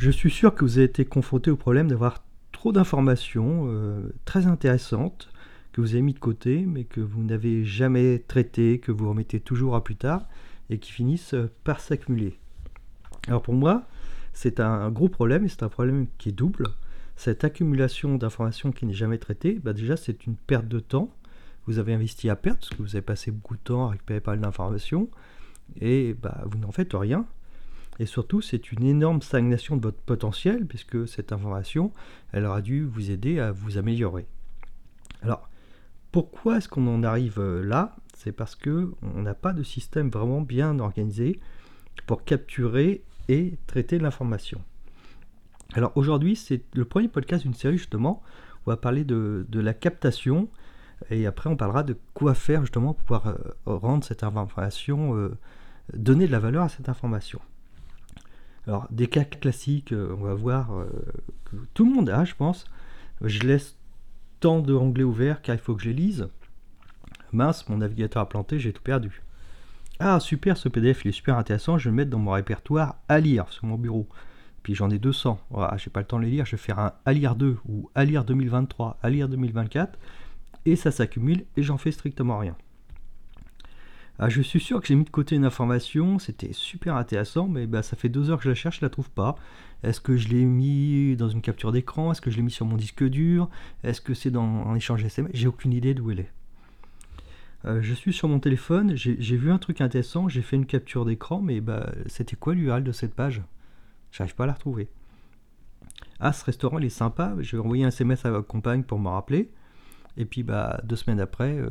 Je suis sûr que vous avez été confronté au problème d'avoir trop d'informations euh, très intéressantes que vous avez mis de côté, mais que vous n'avez jamais traitées, que vous remettez toujours à plus tard, et qui finissent euh, par s'accumuler. Alors pour moi, c'est un gros problème, et c'est un problème qui est double. Cette accumulation d'informations qui n'est jamais traitée, bah déjà c'est une perte de temps. Vous avez investi à perte, parce que vous avez passé beaucoup de temps à récupérer pas mal d'informations, et bah, vous n'en faites rien. Et surtout, c'est une énorme stagnation de votre potentiel, puisque cette information, elle aura dû vous aider à vous améliorer. Alors, pourquoi est-ce qu'on en arrive euh, là? C'est parce que on n'a pas de système vraiment bien organisé pour capturer et traiter l'information. Alors aujourd'hui, c'est le premier podcast d'une série justement. On va parler de, la captation et après on parlera de quoi faire justement pour pouvoir euh, rendre cette information, euh, donner de la valeur à cette information. Alors des cas classiques, euh, on va voir que tout le monde a, je pense. Je laisse tant de onglets ouverts car il faut que je les lise. Mince, mon navigateur a planté, j'ai tout perdu. Ah super, ce PDF il est super intéressant, je vais le mettre dans mon répertoire à lire sur mon bureau puis j'en ai 200. Voilà, j'ai pas le temps de les lire, je vais faire un à lire 2 ou à lire 2023, à lire 2024, et ça s'accumule et j'en fais strictement rien. Ah, je suis sûr que j'ai mis de côté une information, c'était super intéressant, mais bah, ça fait deux heures que je la cherche, je la trouve pas. Est-ce que je l'ai mis dans une capture d'écran? Est-ce que je l'ai mis sur mon disque dur? Est-ce que c'est dans un échange SMS J'ai aucune idée d'où elle est. Euh, je suis sur mon téléphone, j'ai vu un truc intéressant, j'ai fait une capture d'écran, mais bah, c'était quoi l'URL de cette page? J'arrive pas à la retrouver. Ah, ce restaurant, il est sympa. Je vais envoyer un SMS à ma compagne pour me rappeler. Et puis, bah, deux semaines après, euh,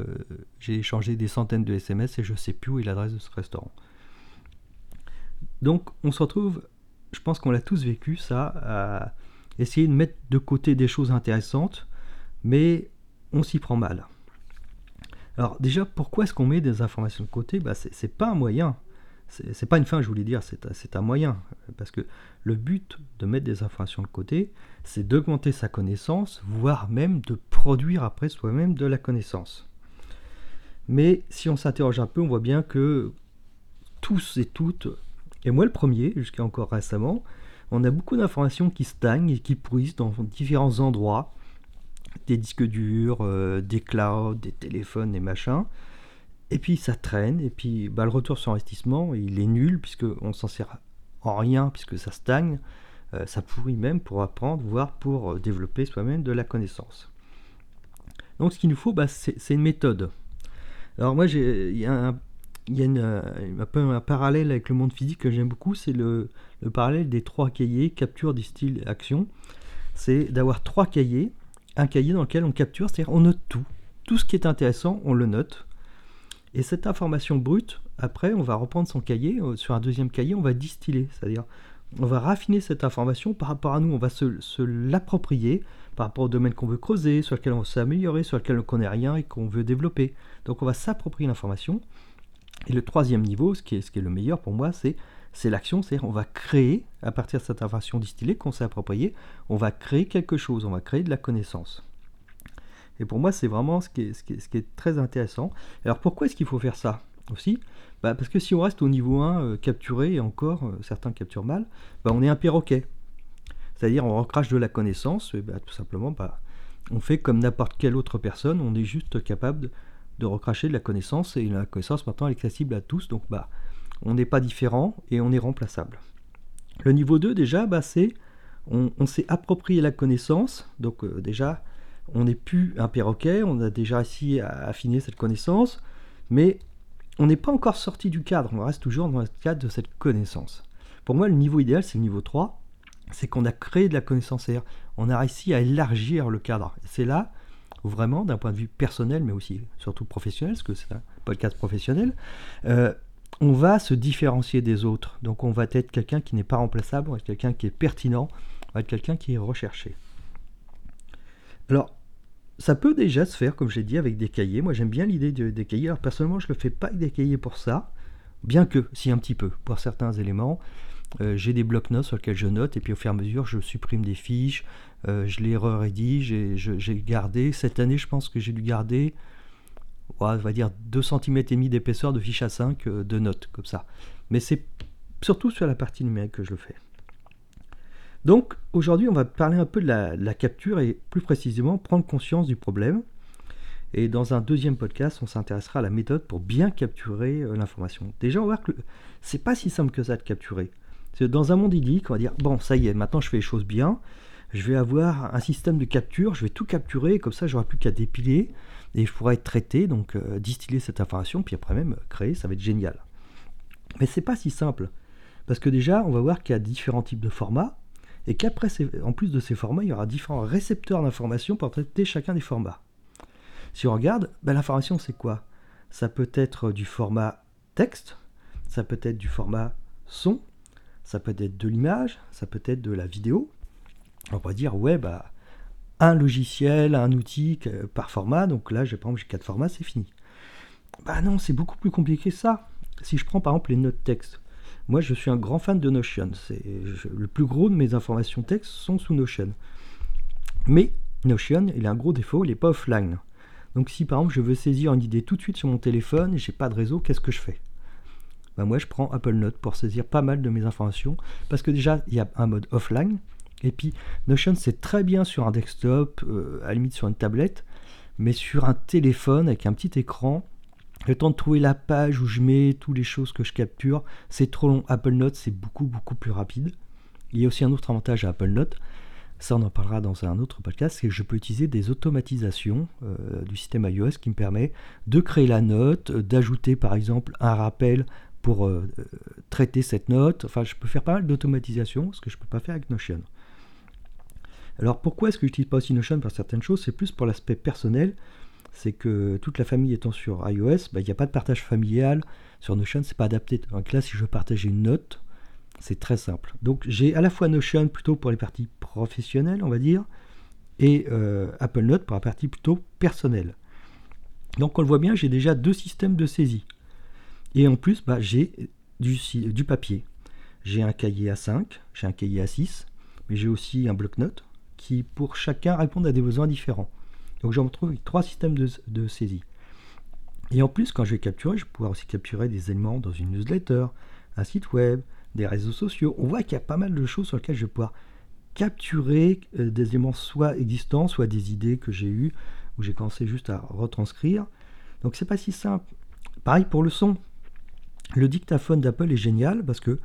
j'ai échangé des centaines de SMS et je sais plus où est l'adresse de ce restaurant. Donc, on se retrouve, je pense qu'on l'a tous vécu, ça, à essayer de mettre de côté des choses intéressantes, mais on s'y prend mal. Alors, déjà, pourquoi est-ce qu'on met des informations de côté? Bah, C'est pas un moyen c'est pas une fin, je voulais dire, c'est un moyen. Parce que le but de mettre des informations de côté, c'est d'augmenter sa connaissance, voire même de produire après soi-même de la connaissance. Mais si on s'interroge un peu, on voit bien que tous et toutes, et moi le premier, jusqu'à encore récemment, on a beaucoup d'informations qui stagnent et qui pourrissent dans différents endroits, des disques durs, euh, des clouds, des téléphones, des machins. Et puis ça traîne, et puis bah, le retour sur investissement, il est nul, puisqu'on s'en sert en rien, puisque ça stagne, euh, ça pourrit même pour apprendre, voire pour euh, développer soi-même de la connaissance. Donc ce qu'il nous faut, bah, c'est une méthode. Alors moi, il y a, euh, un, peu un parallèle avec le monde physique que j'aime beaucoup, c'est le, le, parallèle des trois cahiers, capture, distille, action. C'est d'avoir trois cahiers, un cahier dans lequel on capture, c'est-à-dire on note tout. Tout ce qui est intéressant, on le note. Et cette information brute, après, on va reprendre son cahier, euh, sur un deuxième cahier, on va distiller, c'est-à-dire on va raffiner cette information par rapport à nous, on va se, l'approprier par rapport au domaine qu'on veut creuser, sur lequel on veut s'améliorer, sur lequel on ne connaît rien et qu'on veut développer. Donc on va s'approprier l'information. Et le troisième niveau, ce qui est, le meilleur pour moi, c'est c'est l'action, c'est-à-dire on va créer, à partir de cette information distillée qu'on s'est appropriée, on va créer quelque chose, on va créer de la connaissance. Et pour moi, c'est vraiment ce qui, est, très intéressant. Alors pourquoi est-ce qu'il faut faire ça aussi? Bah, Parce que si on reste au niveau 1, euh, capturé, et encore, euh, certains capturent mal, bah, on est un perroquet. C'est-à-dire on recrache de la connaissance, et bah, tout simplement, bah, on fait comme n'importe quelle autre personne, on est juste capable de, recracher de la connaissance, et la connaissance maintenant elle est accessible à tous, donc bah, on n'est pas différent et on est remplaçable. Le niveau 2 déjà, bah, c'est on, s'est approprié la connaissance, donc euh, déjà on n'est plus un perroquet, on a déjà réussi à cette connaissance, mais on n'est pas encore sorti du cadre, on reste toujours dans le cadre de cette connaissance. Pour moi, le niveau idéal, c'est le niveau 3, c'est qu'on a créé de la connaissance, on a réussi à élargir le cadre. C'est là vraiment, d'un point de vue personnel, mais aussi surtout professionnel, parce que c'est un podcast professionnel, euh, on va se différencier des autres. Donc on va être quelqu'un qui n'est pas remplaçable, on va être quelqu'un qui est pertinent, on va être quelqu'un qui est recherché. Alors, ça peut déjà se faire, comme j'ai dit, avec des cahiers. Moi, j'aime bien l'idée des cahiers. Alors, personnellement, je ne le fais pas avec des cahiers pour ça, bien que, si un petit peu, pour certains éléments. Euh, j'ai des blocs-notes sur lesquels je note, et puis au fur et à mesure, je supprime des fiches, euh, je les rédige, j'ai gardé. Cette année, je pense que j'ai dû garder, on va dire, 2 cm et demi d'épaisseur de fiches à 5 euh, de notes, comme ça. Mais c'est surtout sur la partie numérique que je le fais. Donc aujourd'hui, on va parler un peu de la, capture et plus précisément prendre conscience du problème. Et dans un deuxième podcast, on s'intéressera à la méthode pour bien capturer euh, l'information. Déjà, on va voir que c'est pas si simple que ça de capturer. Dans un monde idyllique, on va dire bon, ça y est, maintenant je fais les choses bien. Je vais avoir un système de capture, je vais tout capturer, comme ça j'aurai plus qu'à dépiler et je pourrai être traité, donc euh, distiller cette information, puis après même créer, ça va être génial. Mais c'est pas si simple. Parce que déjà, on va voir qu'il y a différents types de formats, et qu'après, en plus de ces formats, il y aura différents récepteurs d'informations pour traiter chacun des formats. Si on regarde, ben, l'information c'est quoi? Ça peut être du format texte, ça peut être du format son, ça peut être de l'image, ça peut être de la vidéo. On pourrait dire, ouais, bah, un logiciel, un outil par format, donc là, j'ai, par exemple, j'ai quatre formats, c'est fini. Bah non, c'est beaucoup plus compliqué que ça. Si je prends par exemple les notes texte, moi je suis un grand fan de Notion. C'est, le plus gros de mes informations texte sont sous Notion. Mais Notion, il a un gros défaut, il n'est pas offline. Donc si par exemple je veux saisir une idée tout de suite sur mon téléphone j'ai pas de réseau, qu'est-ce que je fais? Bah, Moi je prends Apple Note pour saisir pas mal de mes informations parce que déjà il y a un mode offline et puis Notion c'est très bien sur un desktop, euh, à la limite sur une tablette, mais sur un téléphone avec un petit écran, le temps de trouver la page où je mets toutes les choses que je capture, c'est trop long. Apple Note, c'est beaucoup, beaucoup plus rapide. Il y a aussi un autre avantage à Apple Note, ça on en parlera dans un autre podcast, c'est que je peux utiliser des automatisations euh, du système iOS qui me permet de créer la note, euh, d'ajouter par exemple un rappel pour euh, traiter cette note. Enfin, je peux faire pas mal d'automatisation, ce que je ne peux pas faire avec Notion. Alors pourquoi est-ce que j'utilise pas aussi Notion pour certaines choses? C'est plus pour l'aspect personnel c'est que toute la famille étant sur iOS, bah, il n'y a pas de partage familial. Sur Notion, c'est pas adapté. Donc là, si je veux partager une note, c'est très simple. Donc j'ai à la fois Notion plutôt pour les parties professionnelles, on va dire, et euh, Apple Note pour la partie plutôt personnelle. Donc on le voit bien, j'ai déjà deux systèmes de saisie. Et en plus, bah, j'ai du, du papier. J'ai un cahier A5, j'ai un cahier A6, mais j'ai aussi un bloc-notes qui pour chacun répondent à des besoins différents. Donc je me retrouve trois systèmes de, saisie. Et en plus, quand je vais capturer, je vais pouvoir aussi capturer des éléments dans une newsletter, un site web, des réseaux sociaux. On voit qu'il y a pas mal de choses sur lesquelles je vais pouvoir capturer euh, des éléments soit existants, soit des idées que j'ai eues, où j'ai commencé juste à retranscrire. Donc c'est pas si simple. Pareil pour le son. Le dictaphone d'Apple est génial parce que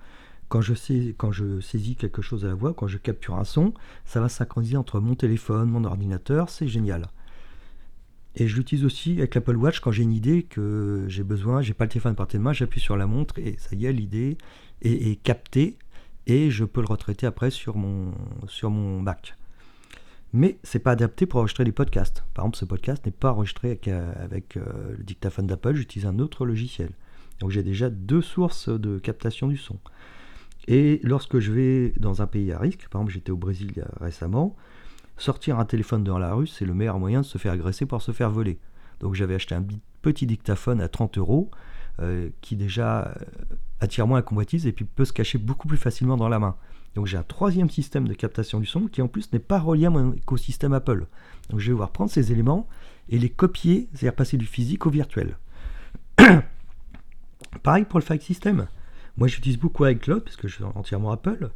quand je, sais, quand je saisis quelque chose à la voix, quand je capture un son, ça va synchroniser entre mon téléphone, mon ordinateur, c'est génial. Et je l'utilise aussi avec l'Apple Watch quand j'ai une idée que j'ai besoin, j'ai pas le téléphone par de main, j'appuie sur la montre et ça y est, l'idée est, captée et je peux le retraiter après sur mon, sur mon Mac. Mais c'est pas adapté pour enregistrer des podcasts. Par exemple, ce podcast n'est pas enregistré avec, avec euh, le dictaphone d'Apple, j'utilise un autre logiciel. Donc j'ai déjà deux sources de captation du son. Et lorsque je vais dans un pays à risque, par exemple j'étais au Brésil récemment, sortir un téléphone dans la rue, c'est le meilleur moyen de se faire agresser pour se faire voler. Donc j'avais acheté un petit dictaphone à 30 euros euh, qui déjà euh, attire moins la convoitise et puis peut se cacher beaucoup plus facilement dans la main. Donc j'ai un troisième système de captation du son qui en plus n'est pas relié à mon écosystème Apple. Donc je vais pouvoir prendre ces éléments et les copier, c'est-à-dire passer du physique au virtuel. Pareil pour le file system. Moi j'utilise beaucoup iCloud parce que je suis entièrement Apple.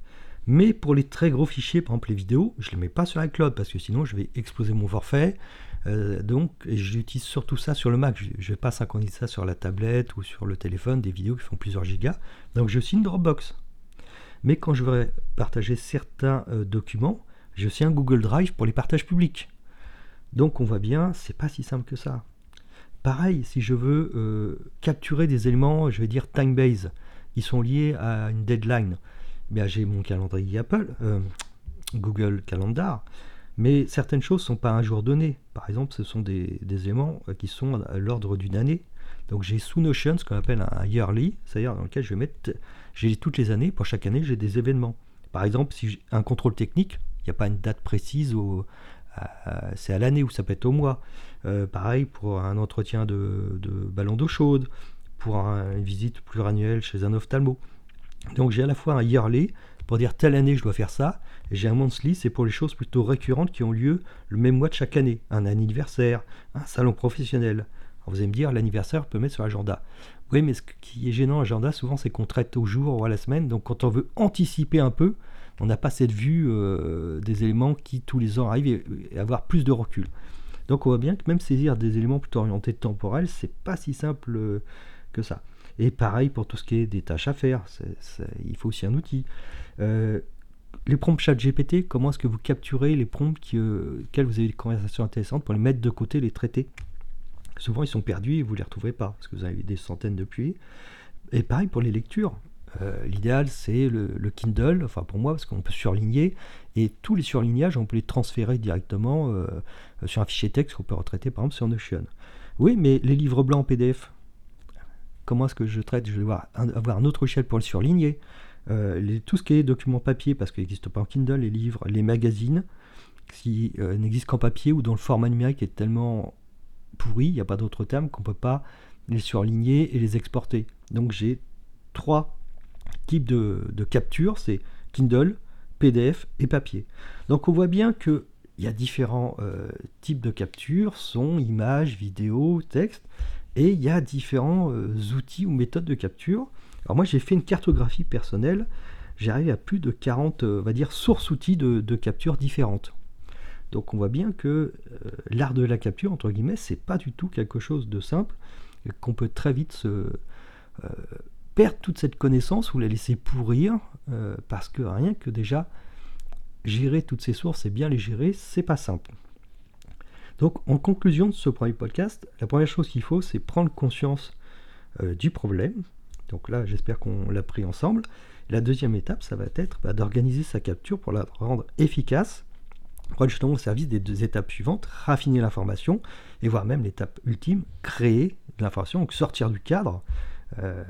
Mais pour les très gros fichiers, par exemple les vidéos, je ne les mets pas sur iCloud parce que sinon je vais exploser mon forfait. Euh, donc j'utilise surtout ça sur le Mac. Je ne vais pas synchroniser ça sur la tablette ou sur le téléphone, des vidéos qui font plusieurs gigas. Donc je suis une Dropbox. Mais quand je voudrais partager certains euh, documents, j'ai aussi un Google Drive pour les partages publics. Donc on voit bien, c'est pas si simple que ça. Pareil, si je veux euh, capturer des éléments, je vais dire time-base, qui sont liés à une deadline, j'ai mon calendrier Apple, euh, Google Calendar, mais certaines choses ne sont pas un jour donné. Par exemple, ce sont des, éléments euh, qui sont à l'ordre d'une année. Donc j'ai sous Notion ce qu'on appelle un yearly, c'est-à-dire dans lequel je vais mettre, j'ai toutes les années, pour chaque année, j'ai des événements. Par exemple, si j'ai un contrôle technique, il n'y a pas une date précise, c'est à l'année ou ça peut être au mois. Euh, pareil pour un entretien de, ballon d'eau chaude, pour une visite pluriannuelle chez un ophtalmo. Donc j'ai à la fois un yearly pour dire telle année je dois faire ça, et j'ai un monthly, c'est pour les choses plutôt récurrentes qui ont lieu le même mois de chaque année, un anniversaire, un salon professionnel. vous allez me dire, l'anniversaire peut mettre sur l'agenda. Oui, mais ce qui est gênant l'agenda, souvent, c'est qu'on traite au jour ou à la semaine. Donc quand on veut anticiper un peu, on n'a pas cette vue des éléments qui tous les ans arrivent et, avoir plus de recul. Donc on voit bien que même saisir des éléments plutôt orientés temporels, c'est pas si simple que ça. Et pareil pour tout ce qui est des tâches à faire, il faut aussi un outil. les prompts chat GPT, comment est-ce que vous capturez les prompts qui, auxquels vous avez des conversations intéressantes pour les mettre de côté, les traiter? Souvent ils sont perdus et vous ne les retrouvez pas, parce que vous avez des centaines de puits. Et pareil pour les lectures. Euh, l'idéal, c'est le, Kindle, enfin pour moi, parce qu'on peut surligner, et tous les surlignages, on peut les transférer directement euh, sur un fichier texte qu'on peut retraiter par exemple sur Notion. Oui, mais les livres blancs en PDF, comment est-ce que je traite Je vais avoir un autre échelle pour le surligner. Euh, tout ce qui est documents papier, parce qu'il n'existe pas en Kindle, les livres, les magazines, qui n'existent qu'en papier ou dont le format numérique est tellement pourri, il n'y a pas d'autre terme, qu'on ne peut pas les surligner et les exporter. Donc j'ai trois types de, capture, c'est Kindle, PDF et papier. Donc on voit bien que il y a différents euh, types de capture, son, images, vidéo, texte, et il y a différents euh, outils ou méthodes de capture. Alors moi j'ai fait une cartographie personnelle, j'ai arrivé à plus de 40, euh, va dire, sources outils de, capture différentes. Donc on voit bien que l'art de la capture, entre guillemets, c'est pas du tout quelque chose de simple, qu'on peut très vite se, perdre toute cette connaissance ou la laisser pourrir euh, parce que rien que déjà gérer toutes ces sources et bien les gérer, c'est pas simple. Donc en conclusion de ce premier podcast, la première chose qu'il faut, c'est prendre conscience euh, du problème. Donc là, j'espère qu'on l'a pris ensemble. La deuxième étape, ça va être bah, d'organiser sa capture pour la rendre efficace, pour justement au service des deux étapes suivantes, raffiner l'information, et voire même l'étape ultime, créer de l'information, donc sortir du cadre. Euh,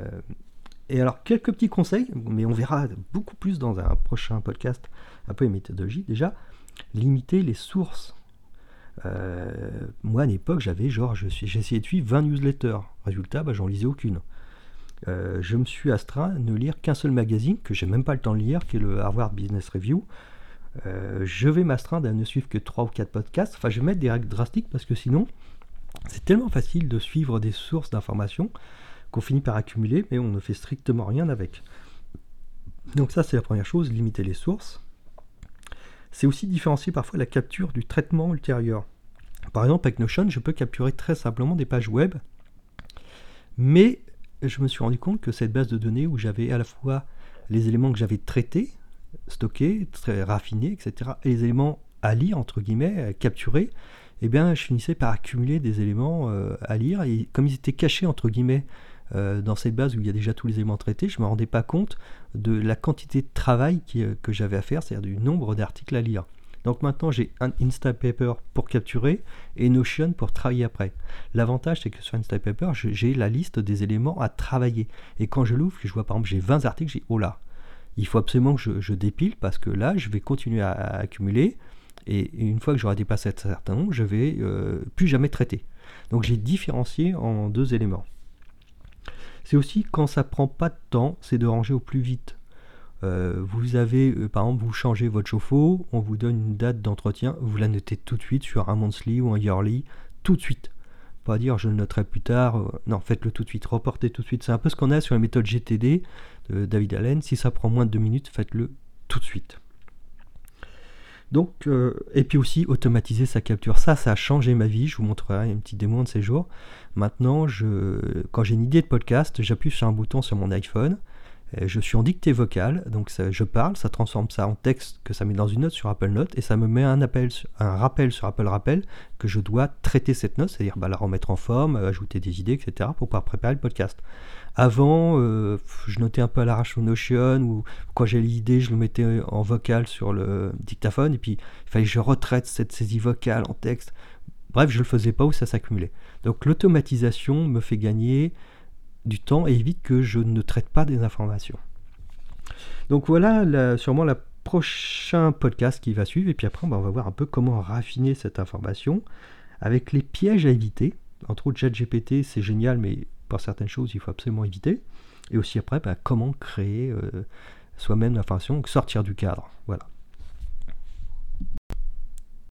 et alors, quelques petits conseils, mais on verra beaucoup plus dans un prochain podcast, un peu les méthodologies. Déjà, limiter les sources. Euh, moi, à l'époque, j'avais genre, essayé de suivre 20 newsletters. Résultat, bah, j'en lisais aucune. Euh, je me suis astreint à ne lire qu'un seul magazine, que j'ai même pas le temps de lire, qui est le Harvard Business Review. Euh, je vais m'astreindre à ne suivre que 3 ou 4 podcasts. Enfin, je vais mettre des règles drastiques parce que sinon, c'est tellement facile de suivre des sources d'informations qu'on finit par accumuler, mais on ne fait strictement rien avec. Donc ça, c'est la première chose, limiter les sources. C'est aussi différencier parfois la capture du traitement ultérieur. Par exemple, avec Notion, je peux capturer très simplement des pages web, mais je me suis rendu compte que cette base de données où j'avais à la fois les éléments que j'avais traités, stockés, très raffinés, etc., et les éléments à lire, entre guillemets, capturer, eh bien, je finissais par accumuler des éléments euh, à lire, et comme ils étaient cachés, entre guillemets, euh, dans cette base où il y a déjà tous les éléments traités, je ne me rendais pas compte de la quantité de travail euh, que j'avais à faire, c'est-à-dire du nombre d'articles à lire. Donc maintenant j'ai un Instapaper pour capturer et Notion pour travailler après. L'avantage c'est que sur Instapaper j'ai la liste des éléments à travailler. Et quand je l'ouvre, je vois par exemple j'ai 20 articles, j'ai oh là, il faut absolument que je, dépile parce que là je vais continuer à, accumuler et une fois que j'aurai dépassé un certain nombre, je vais euh, plus jamais traiter. Donc j'ai différencié en deux éléments. C'est aussi quand ça prend pas de temps, c'est de ranger au plus vite. Euh, vous avez, euh, par exemple, vous changez votre chauffe-eau, on vous donne une date d'entretien, vous la notez tout de suite sur un monthly ou un yearly, tout de suite. Pas dire je le noterai plus tard, euh, non, faites-le tout de suite, reportez tout de suite. C'est un peu ce qu'on a sur la méthode GTD de David Allen. Si ça prend moins de deux minutes, faites-le tout de suite. Donc, euh, et puis aussi automatiser sa capture. Ça, ça a changé ma vie. Je vous montrerai une petite démo de ces jours. Maintenant, je, quand j'ai une idée de podcast, j'appuie sur un bouton sur mon iPhone. Je suis en dictée vocale, donc je parle, ça transforme ça en texte que ça met dans une note sur Apple Note et ça me met un, appel, un rappel sur Apple Rappel que je dois traiter cette note, c'est-à-dire bah, la remettre en forme, ajouter des idées, etc. pour pouvoir préparer le podcast. Avant, euh, je notais un peu à l'arrache sur Notion, ou quand j'ai l'idée, je le mettais en vocal sur le dictaphone, et puis il fallait que je retraite cette saisie vocale en texte. Bref, je ne le faisais pas ou ça s'accumulait. Donc l'automatisation me fait gagner du temps et évite que je ne traite pas des informations. Donc voilà sûrement le prochain podcast qui va suivre, et puis après on va voir un peu comment raffiner cette information avec les pièges à éviter. Entre autres, ChatGPT, c'est génial, mais par certaines choses, il faut absolument éviter. Et aussi après, bah, comment créer euh, soi-même l'information, sortir du cadre. Voilà.